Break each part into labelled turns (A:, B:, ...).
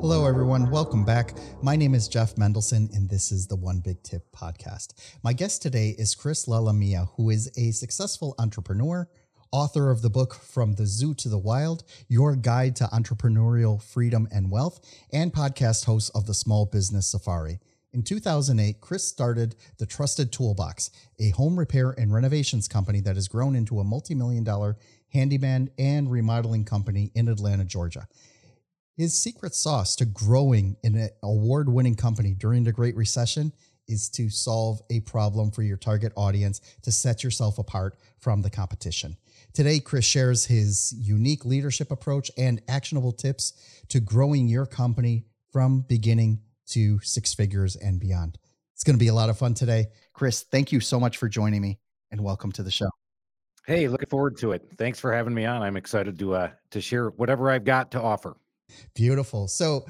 A: Hello, everyone. Welcome back. My name is Jeff Mendelson, and this is the One Big Tip podcast. My guest today is Chris Lalomia, who is a successful entrepreneur, author of the book From the Zoo to the Wild Your Guide to Entrepreneurial Freedom and Wealth, and podcast host of the Small Business Safari. In 2008, Chris started the Trusted Toolbox, a home repair and renovations company that has grown into a multi million dollar handyman and remodeling company in Atlanta, Georgia. His secret sauce to growing in an award winning company during the Great Recession is to solve a problem for your target audience to set yourself apart from the competition. Today, Chris shares his unique leadership approach and actionable tips to growing your company from beginning to six figures and beyond. It's going to be a lot of fun today. Chris, thank you so much for joining me and welcome to the show.
B: Hey, looking forward to it. Thanks for having me on. I'm excited to uh, to share whatever I've got to offer.
A: Beautiful. So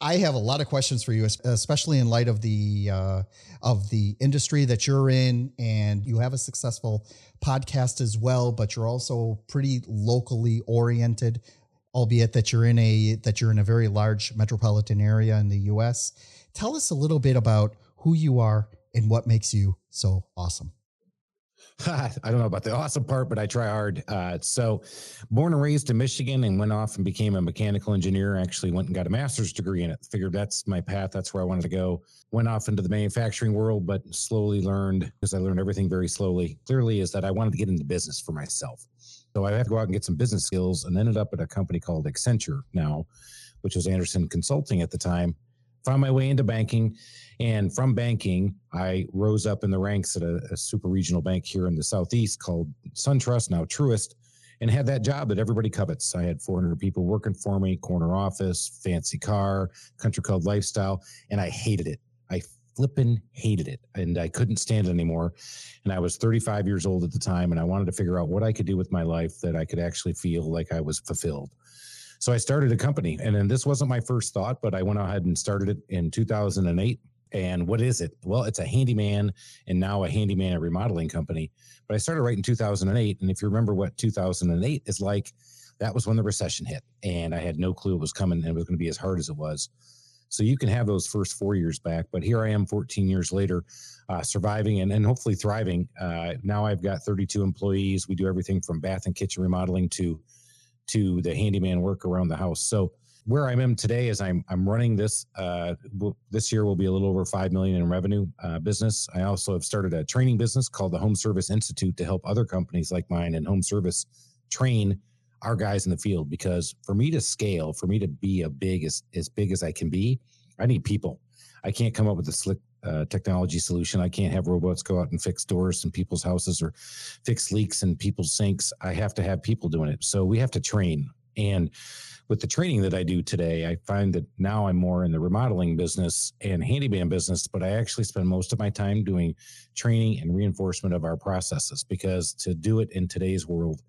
A: I have a lot of questions for you, especially in light of the uh, of the industry that you're in, and you have a successful podcast as well. But you're also pretty locally oriented, albeit that you're in a that you're in a very large metropolitan area in the U.S. Tell us a little bit about who you are and what makes you so awesome.
B: I don't know about the awesome part, but I try hard. Uh, so, born and raised in Michigan, and went off and became a mechanical engineer. Actually, went and got a master's degree in it. Figured that's my path. That's where I wanted to go. Went off into the manufacturing world, but slowly learned because I learned everything very slowly. Clearly, is that I wanted to get into business for myself. So I had to go out and get some business skills, and ended up at a company called Accenture now, which was Andersen Consulting at the time. Found my way into banking and from banking, I rose up in the ranks at a, a super regional bank here in the Southeast called SunTrust, now Truist, and had that job that everybody covets. I had 400 people working for me, corner office, fancy car, country club lifestyle, and I hated it. I flippin' hated it and I couldn't stand it anymore. And I was 35 years old at the time and I wanted to figure out what I could do with my life that I could actually feel like I was fulfilled. So I started a company and then this wasn't my first thought, but I went ahead and started it in 2008 and what is it? Well, it's a handyman and now a handyman and remodeling company. But I started right in 2008. And if you remember what 2008 is like, that was when the recession hit. And I had no clue it was coming and it was going to be as hard as it was. So you can have those first four years back. But here I am 14 years later, uh, surviving and, and hopefully thriving. Uh, now I've got 32 employees. We do everything from bath and kitchen remodeling to to the handyman work around the house. So where I am today is I'm I'm running this. Uh, this year will be a little over five million in revenue uh, business. I also have started a training business called the Home Service Institute to help other companies like mine and home service train our guys in the field. Because for me to scale, for me to be a big as as big as I can be, I need people. I can't come up with a slick uh, technology solution. I can't have robots go out and fix doors in people's houses or fix leaks in people's sinks. I have to have people doing it. So we have to train and with the training that I do today, I find that now I'm more in the remodeling business and handyman business, but I actually spend most of my time doing training and reinforcement of our processes because to do it in today's world,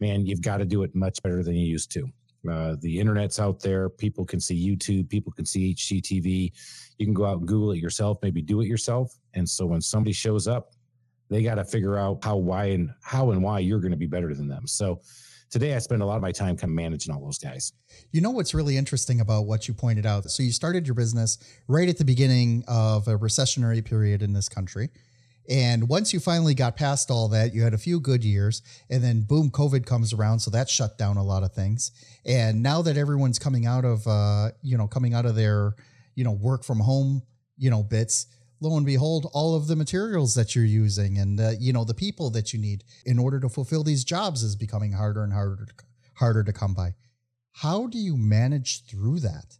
B: man, you've got to do it much better than you used to. Uh, the internet's out there. People can see YouTube. People can see HGTV. You can go out and Google it yourself, maybe do it yourself. And so when somebody shows up, they got to figure out how, why, and how and why you're going to be better than them. So today I spend a lot of my time kind of managing all those guys.
A: You know what's really interesting about what you pointed out? So you started your business right at the beginning of a recessionary period in this country. And once you finally got past all that, you had a few good years, and then boom, COVID comes around, so that shut down a lot of things. And now that everyone's coming out of, uh, you know, coming out of their, you know, work from home, you know, bits, lo and behold, all of the materials that you're using and uh, you know the people that you need in order to fulfill these jobs is becoming harder and harder to, harder to come by. How do you manage through that?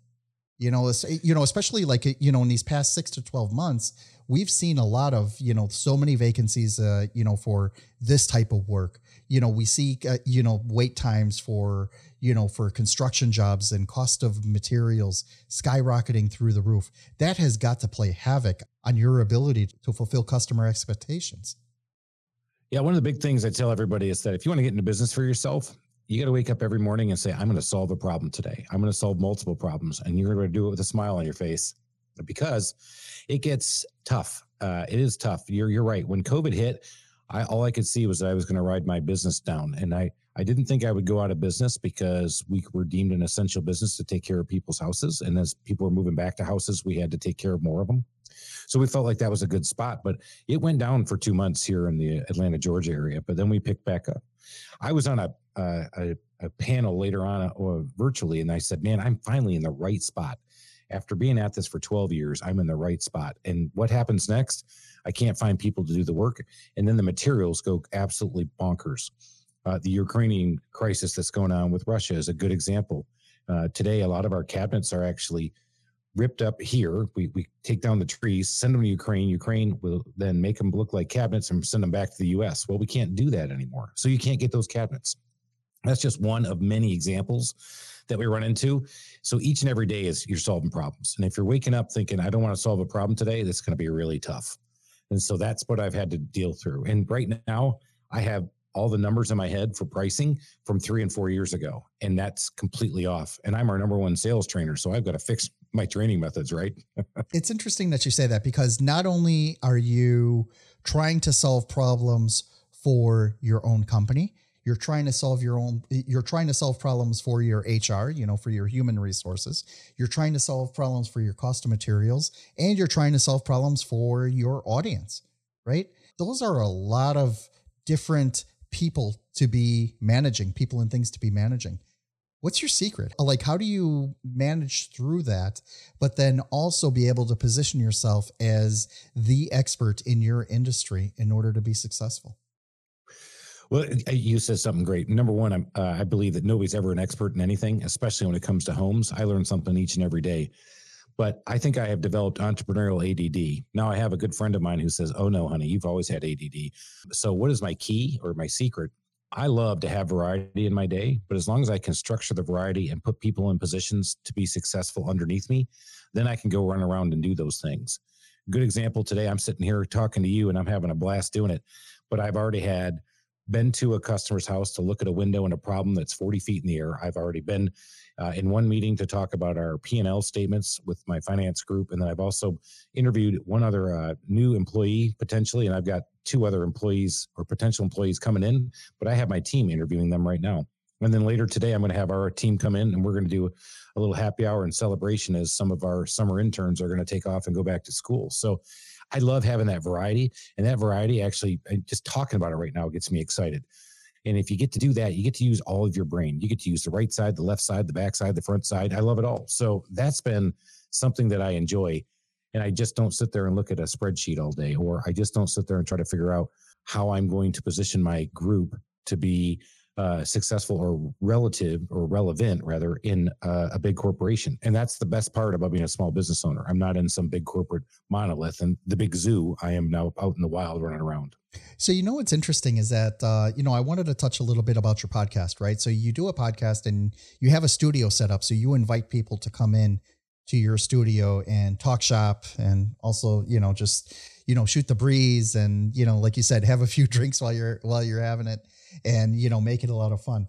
A: You know, you know, especially like you know in these past six to twelve months, we've seen a lot of you know so many vacancies, uh, you know, for this type of work. You know, we see uh, you know wait times for you know, for construction jobs and cost of materials skyrocketing through the roof, that has got to play havoc on your ability to fulfill customer expectations.
B: Yeah, one of the big things I tell everybody is that if you want to get into business for yourself, you got to wake up every morning and say, I'm going to solve a problem today. I'm going to solve multiple problems. And you're going to do it with a smile on your face because it gets tough. Uh, it is tough. You're, you're right. When COVID hit, I, all I could see was that I was going to ride my business down. And I, I didn't think I would go out of business because we were deemed an essential business to take care of people's houses. And as people were moving back to houses, we had to take care of more of them. So we felt like that was a good spot, but it went down for two months here in the Atlanta, Georgia area. But then we picked back up. I was on a a, a panel later on or uh, virtually, and I said, "Man, I'm finally in the right spot." After being at this for 12 years, I'm in the right spot. And what happens next? I can't find people to do the work, and then the materials go absolutely bonkers. Uh, the Ukrainian crisis that's going on with Russia is a good example. Uh, today, a lot of our cabinets are actually ripped up here. We, we take down the trees, send them to Ukraine. Ukraine will then make them look like cabinets and send them back to the US. Well, we can't do that anymore. So you can't get those cabinets. That's just one of many examples that we run into. So each and every day is you're solving problems. And if you're waking up thinking, I don't want to solve a problem today, that's going to be really tough. And so that's what I've had to deal through. And right now, I have all the numbers in my head for pricing from three and four years ago. And that's completely off. And I'm our number one sales trainer. So I've got to fix my training methods, right?
A: it's interesting that you say that because not only are you trying to solve problems for your own company, you're trying to solve your own you're trying to solve problems for your hr you know for your human resources you're trying to solve problems for your cost of materials and you're trying to solve problems for your audience right those are a lot of different people to be managing, people and things to be managing. What's your secret? Like, how do you manage through that, but then also be able to position yourself as the expert in your industry in order to be successful?
B: Well, you said something great. Number one, uh, I believe that nobody's ever an expert in anything, especially when it comes to homes. I learn something each and every day but I think I have developed entrepreneurial ADD. Now I have a good friend of mine who says, "Oh no, honey, you've always had ADD." So what is my key or my secret? I love to have variety in my day, but as long as I can structure the variety and put people in positions to be successful underneath me, then I can go run around and do those things. Good example today, I'm sitting here talking to you and I'm having a blast doing it, but I've already had been to a customer's house to look at a window and a problem that's 40 feet in the air. I've already been uh, in one meeting to talk about our P&L statements with my finance group. And then I've also interviewed one other uh, new employee potentially, and I've got two other employees or potential employees coming in, but I have my team interviewing them right now. And then later today, I'm going to have our team come in and we're going to do a little happy hour and celebration as some of our summer interns are going to take off and go back to school. So I love having that variety. And that variety actually, just talking about it right now gets me excited. And if you get to do that, you get to use all of your brain. You get to use the right side, the left side, the back side, the front side. I love it all. So that's been something that I enjoy. And I just don't sit there and look at a spreadsheet all day, or I just don't sit there and try to figure out how I'm going to position my group to be uh, successful or relative or relevant rather in uh, a big corporation. And that's the best part about being a small business owner. I'm not in some big corporate monolith and the big zoo. I am now out in the wild running around.
A: So, you know, what's interesting is that, uh, you know, I wanted to touch a little bit about your podcast, right? So, you do a podcast and you have a studio set up. So, you invite people to come in to your studio and talk shop and also, you know, just, you know, shoot the breeze and, you know, like you said, have a few drinks while you're, while you're having it and you know make it a lot of fun.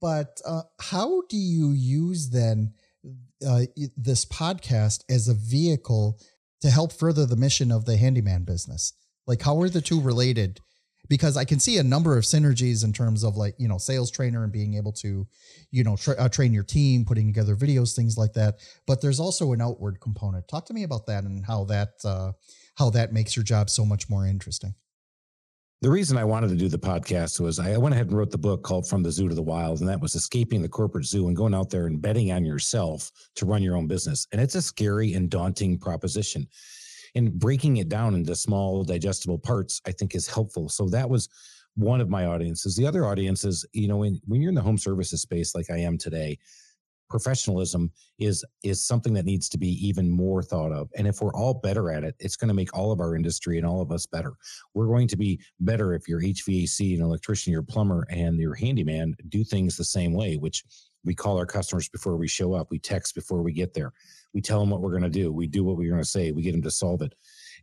A: But uh, how do you use then uh, this podcast as a vehicle to help further the mission of the handyman business? Like, how are the two related? Because I can see a number of synergies in terms of like you know sales trainer and being able to, you know, tra- uh, train your team, putting together videos, things like that. But there's also an outward component. Talk to me about that and how that uh, how that makes your job so much more interesting
B: the reason I wanted to do the podcast was I went ahead and wrote the book called From the Zoo to the Wild, and that was escaping the corporate zoo and going out there and betting on yourself to run your own business. And it's a scary and daunting proposition. and breaking it down into small digestible parts i think is helpful so that was one of my audiences the other audience is you know when, when you're in the home services space like i am today professionalism is is something that needs to be even more thought of. And if we're all better at it it's going to make all of our industry and all of us better. We're going to be better if your hvac and electrician your plumber and your handyman do things the same way which we call our customers before we show up. We text before we get there. We tell them what we're going to do. We do what we're going to say. We get them to solve it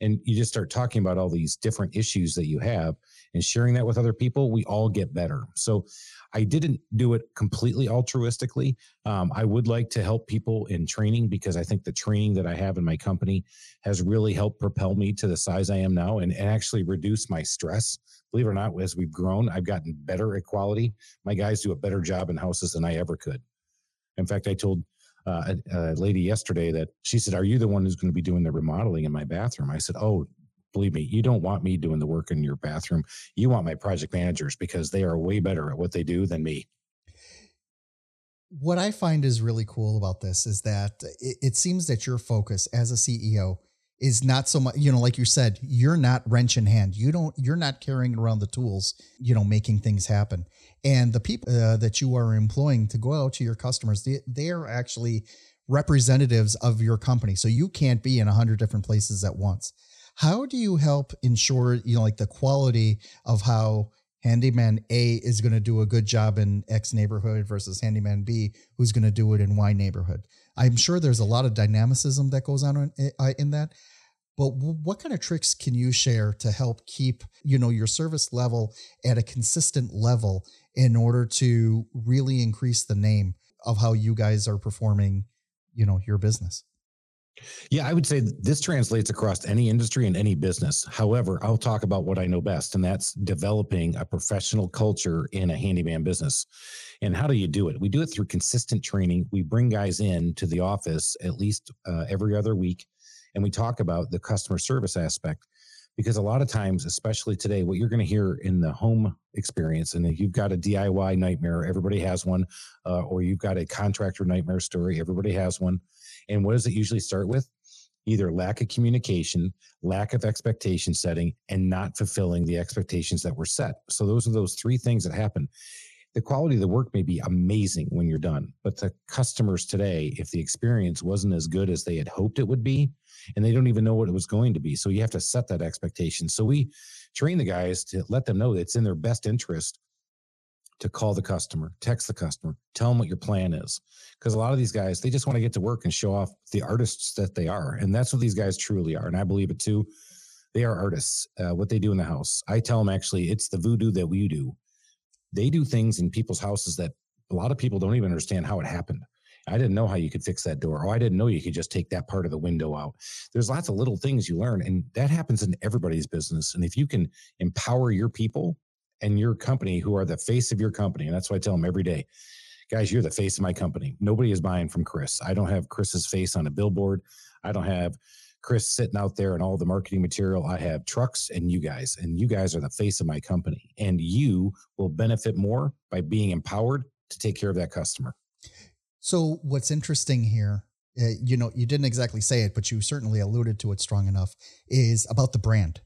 B: and you just start talking about all these different issues that you have and sharing that with other people we all get better so I didn't do it completely altruistically. Um, I would like to help people in training because I think the training that I have in my company has really helped propel me to the size I am now and, and actually reduce my stress. Believe it or not, as we've grown, I've gotten better at quality. My guys do a better job in houses than I ever could. In fact, I told uh, a, a, lady yesterday that she said, Are you the one who's going to be doing the remodeling in my bathroom? I said, Oh, believe me, you don't want me doing the work in your bathroom. You want my project managers because they are way better at what they do than me.
A: What I find is really cool about this is that it, it seems that your focus as a CEO is not so much, you know, like you said, you're not wrench in hand. You don't, you're not carrying around the tools, you know, making things happen. And the people uh, that you are employing to go out to your customers, they, they are actually representatives of your company. So you can't be in a hundred different places at once. How do you help ensure, you know, like the quality of how handyman A is going to do a good job in X neighborhood versus handyman B who's going to do it in Y neighborhood? I'm sure there's a lot of dynamicism that goes on in, in that. But what kind of tricks can you share to help keep, you know, your service level at a consistent level in order to really increase the name of how you guys are performing, you know, your business?
B: Yeah, I would say this translates across any industry and any business. However, I'll talk about what I know best, and that's developing a professional culture in a handyman business. And how do you do it? We do it through consistent training. We bring guys in to the office at least uh, every other week, and we talk about the customer service aspect. Because a lot of times, especially today, what you're going to hear in the home experience, and if you've got a DIY nightmare, everybody has one, uh, or you've got a contractor nightmare story, everybody has one and what does it usually start with? Either lack of communication, lack of expectation setting, and not fulfilling the expectations that were set. So, those are those three things that happen. The quality of the work may be amazing when you're done, but the customers today, if the experience wasn't as good as they had hoped it would be, and they don't even know what it was going to be. So, you have to set that expectation. So, we train the guys to let them know that it's in their best interest to call the customer, text the customer, tell them what your plan is. Because a lot of these guys, they just want to get to work and show off the artists that they are. And that's what these guys truly are. And I believe it too. They are artists, uh, what they do in the house. I tell them actually, it's the voodoo that we do. They do things in people's houses that a lot of people don't even understand how it happened. I didn't know how you could fix that door. Oh, I didn't know you could just take that part of the window out. There's lots of little things you learn, and that happens in everybody's business. And if you can empower your people and your company who are the face of your company. And that's why I tell them every day, guys, you're the face of my company. Nobody is buying from Chris. I don't have Chris's face on a billboard. I don't have Chris sitting out there and all the marketing material. I have trucks and you guys, and you guys are the face of my company. And you will benefit more by being empowered to take care of that customer.
A: So, what's interesting here, uh, you know, you didn't exactly say it, but you certainly alluded to it strong enough, is about the brand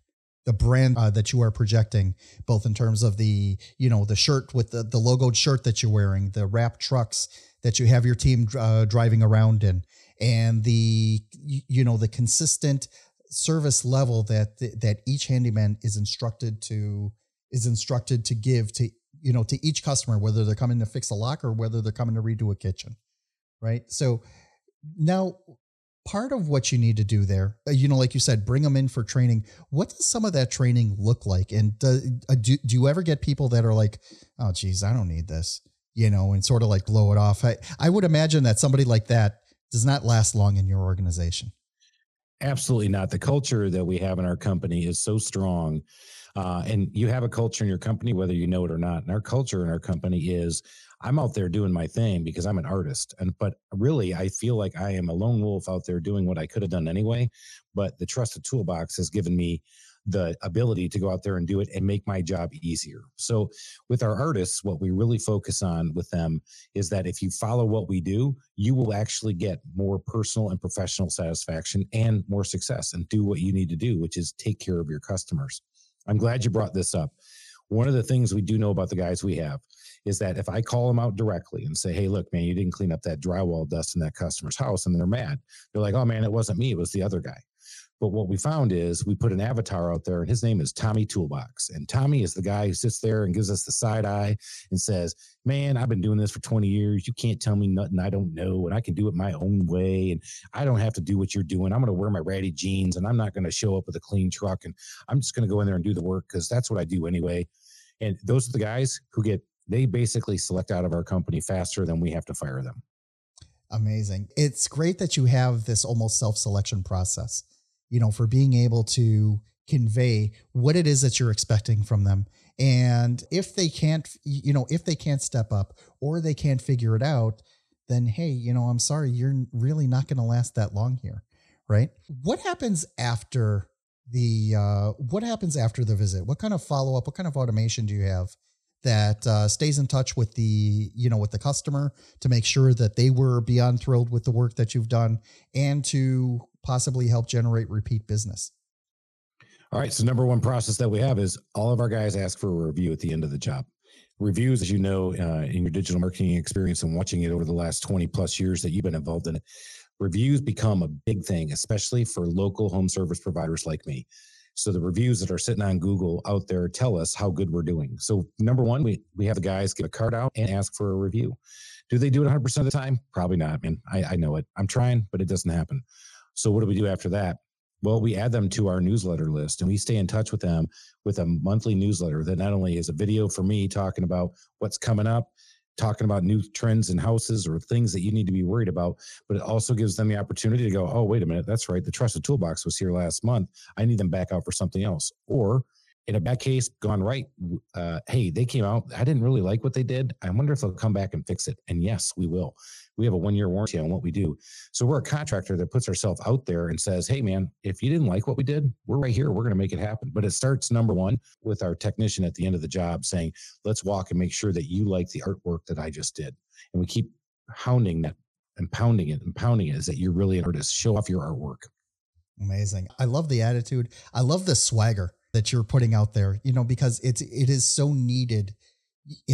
A: the brand uh, that you are projecting, both in terms of the you know the shirt with the the logoed shirt that you're wearing, the wrap trucks that you have your team uh, driving around in, and the you know the consistent service level that that each handyman is instructed to is instructed to give to you know to each customer whether they're coming to fix a lock or whether they're coming to redo a kitchen right so now part of what you need to do there, uh, you know, like you said, bring them in for training. What does some of that training look like? And do, uh, do, do you ever get people that are like, oh, geez, I don't need this, you know, and sort of like blow it off? I, I would imagine that somebody like that does not last long in your organization.
B: Absolutely not. The culture that we have in our company is so strong. Uh, and you have a culture in your company, whether you know it or not. And our culture in our company is I'm out there doing my thing because I'm an artist. And but really I feel like I am a lone wolf out there doing what I could have done anyway. But the trusted toolbox has given me the ability to go out there and do it and make my job easier. So, with our artists, what we really focus on with them is that if you follow what we do, you will actually get more personal and professional satisfaction and more success and do what you need to do, which is take care of your customers. I'm glad you brought this up. One of the things we do know about the guys we have is that if I call them out directly and say, Hey, look, man, you didn't clean up that drywall dust in that customer's house, and they're mad, they're like, Oh man, it wasn't me, it was the other guy. But what we found is we put an avatar out there, and his name is Tommy Toolbox. And Tommy is the guy who sits there and gives us the side eye and says, Man, I've been doing this for 20 years. You can't tell me nothing I don't know, and I can do it my own way. And I don't have to do what you're doing. I'm going to wear my ratty jeans, and I'm not going to show up with a clean truck. And I'm just going to go in there and do the work because that's what I do anyway. And those are the guys who get, they basically select out of our company faster than we have to fire them.
A: Amazing. It's great that you have this almost self selection process you know, for being able to convey what it is that you're expecting from them. And if they can't, you know, if they can't step up or they can't figure it out, then hey, you know, I'm sorry, you're really not going to last that long here, right? What happens after the uh what happens after the visit? What kind of follow up, what kind of automation do you have that uh, stays in touch with the you know with the customer to make sure that they were beyond thrilled with the work that you've done and to possibly help generate repeat business?
B: All right. So, number one process that we have is all of our guys ask for a review at the end of the job. Reviews, as you know, uh, in your digital marketing experience and watching it over the last 20 plus years that you've been involved in it, reviews become a big thing, especially for local home service providers like me. So the reviews that are sitting on Google out there tell us how good we're doing. So number one, we we have the guys get a card out and ask for a review. Do they do it 100% of the time? Probably not, man. I, I know it. I'm trying, but it doesn't happen. So what do we do after that? Well, we add them to our newsletter list and we stay in touch with them with a monthly newsletter that not only is a video for me talking about what's coming up, talking about new trends in houses or things that you need to be worried about, but it also gives them the opportunity to go, oh, wait a minute, that's right. The trusted toolbox was here last month. I need them back out for something else. Or in a bad case, gone right. Uh, hey, they came out. I didn't really like what they did. I wonder if they'll come back and fix it. And yes, we will we have a one year warranty on what we do. So we're a contractor that puts ourselves out there and says, hey, man, if you didn't like what we did, we're right here. We're going to make it happen. But it starts number one with our technician at the end of the job saying, let's walk and make sure that you like the artwork that I just did. And we keep hounding that and pounding it and pounding it is that you're really an artist. Show off your artwork.
A: Amazing. I love the attitude. I love the swagger that you're putting out there, you know, because it's it is so needed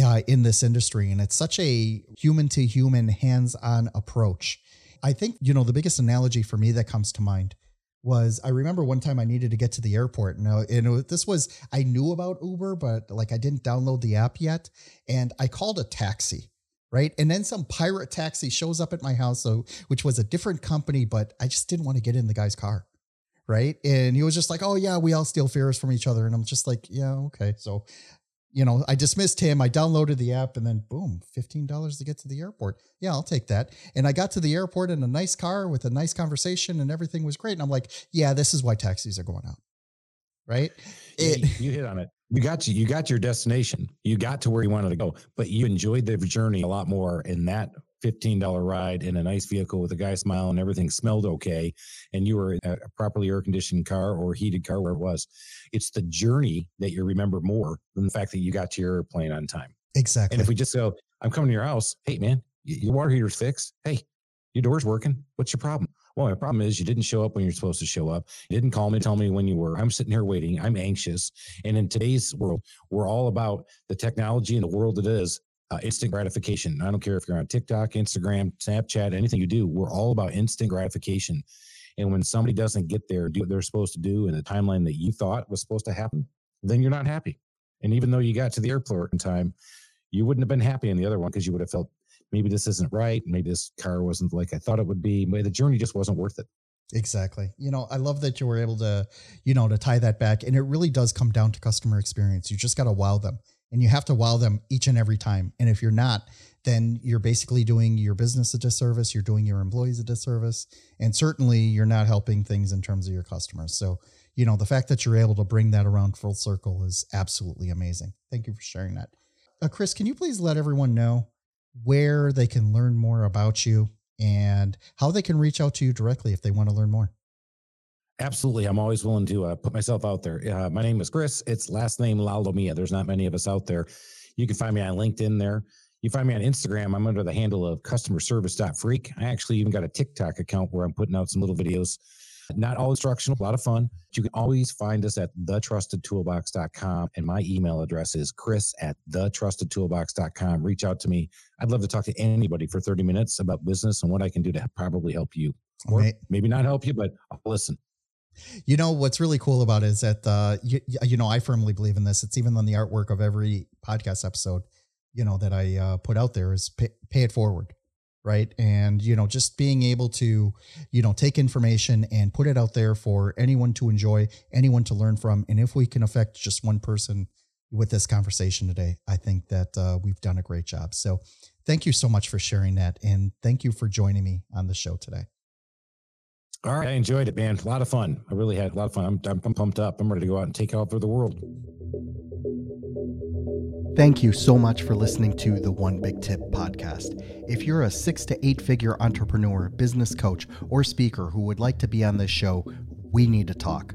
A: uh, in this industry. And it's such a human to human, hands on approach. I think, you know, the biggest analogy for me that comes to mind was I remember one time I needed to get to the airport. Now, you know, this was, I knew about Uber, but like I didn't download the app yet. And I called a taxi. Right. And then some pirate taxi shows up at my house, so which was a different company, but I just didn't want to get in the guy's car right? And he was just like, "Oh yeah, we all steal fares from each other," and I'm just like, "Yeah, okay." So you know, I dismissed him. I downloaded the app and then boom, $15 to get to the airport. Yeah, I'll take that. And I got to the airport in a nice car with a nice conversation and everything was great. And I'm like, yeah, this is why taxis are going out. Right.
B: It, you hit on it. You got you, you got your destination. You got to where you wanted to go, but you enjoyed the journey a lot more in that $15 ride in a nice vehicle with a guy smiling, everything smelled okay, and you were in a properly air conditioned car or heated car, where it was. It's the journey that you remember more than the fact that you got to your airplane on time.
A: Exactly.
B: And if we just go, I'm coming to your house, hey, man, your water heater's fixed. Hey, your door's working. What's your problem? Well, my problem is you didn't show up when you're supposed to show up. You didn't call me, tell me when you were. I'm sitting here waiting. I'm anxious. And in today's world, we're all about the technology and the world it is uh, instant gratification. I don't care if you're on TikTok, Instagram, Snapchat, anything you do, we're all about instant gratification. And when somebody doesn't get there, do what they're supposed to do in the timeline that you thought was supposed to happen, then you're not happy. And even though you got to the airport in time, you wouldn't have been happy in the other one because you would have felt maybe this isn't right. Maybe this car wasn't like I thought it would be. Maybe the journey just wasn't worth it.
A: Exactly. You know, I love that you were able to, you know, to tie that back. And it really does come down to customer experience. You just got to wow them and you have to wow them each and every time. And if you're not, then you're basically doing your business a disservice, you're doing your employees a disservice, and certainly you're not helping things in terms of your customers. So, you know, the fact that you're able to bring that around full circle is absolutely amazing. Thank you for sharing that. Uh, Chris, can you please let everyone know where they can learn more about you and how they can reach out to you directly if they want to learn more?
B: Absolutely. I'm always willing to uh, put myself out there. Uh, my name is Chris. It's last name Lalomia. There's not many of us out there. You can find me on LinkedIn there. You find me on Instagram. I'm under the handle of customer service.freak. I actually even got a TikTok account where I'm putting out some little videos. Not all instructional, a lot of fun. You can always find us at thetrustedtoolbox.com. And my email address is chris at thetrustedtoolbox.com. Reach out to me. I'd love to talk to anybody for 30 minutes about business and what I can do to probably help you. Or maybe not help you, but I'll listen.
A: You know what's really cool about it is that uh, you, you know I firmly believe in this. It's even on the artwork of every podcast episode, you know that I uh, put out there is pay, pay it forward, right? And you know just being able to you know take information and put it out there for anyone to enjoy, anyone to learn from, and if we can affect just one person with this conversation today, I think that uh, we've done a great job. So thank you so much for sharing that, and thank you for joining me on the show today.
B: All right. I enjoyed it, man. A lot of fun. I really had a lot of fun. I'm, I'm, I'm pumped up. I'm ready to go out and take over the world.
A: Thank you so much for listening to the One Big Tip podcast. If you're a six to eight figure entrepreneur, business coach, or speaker who would like to be on this show, we need to talk.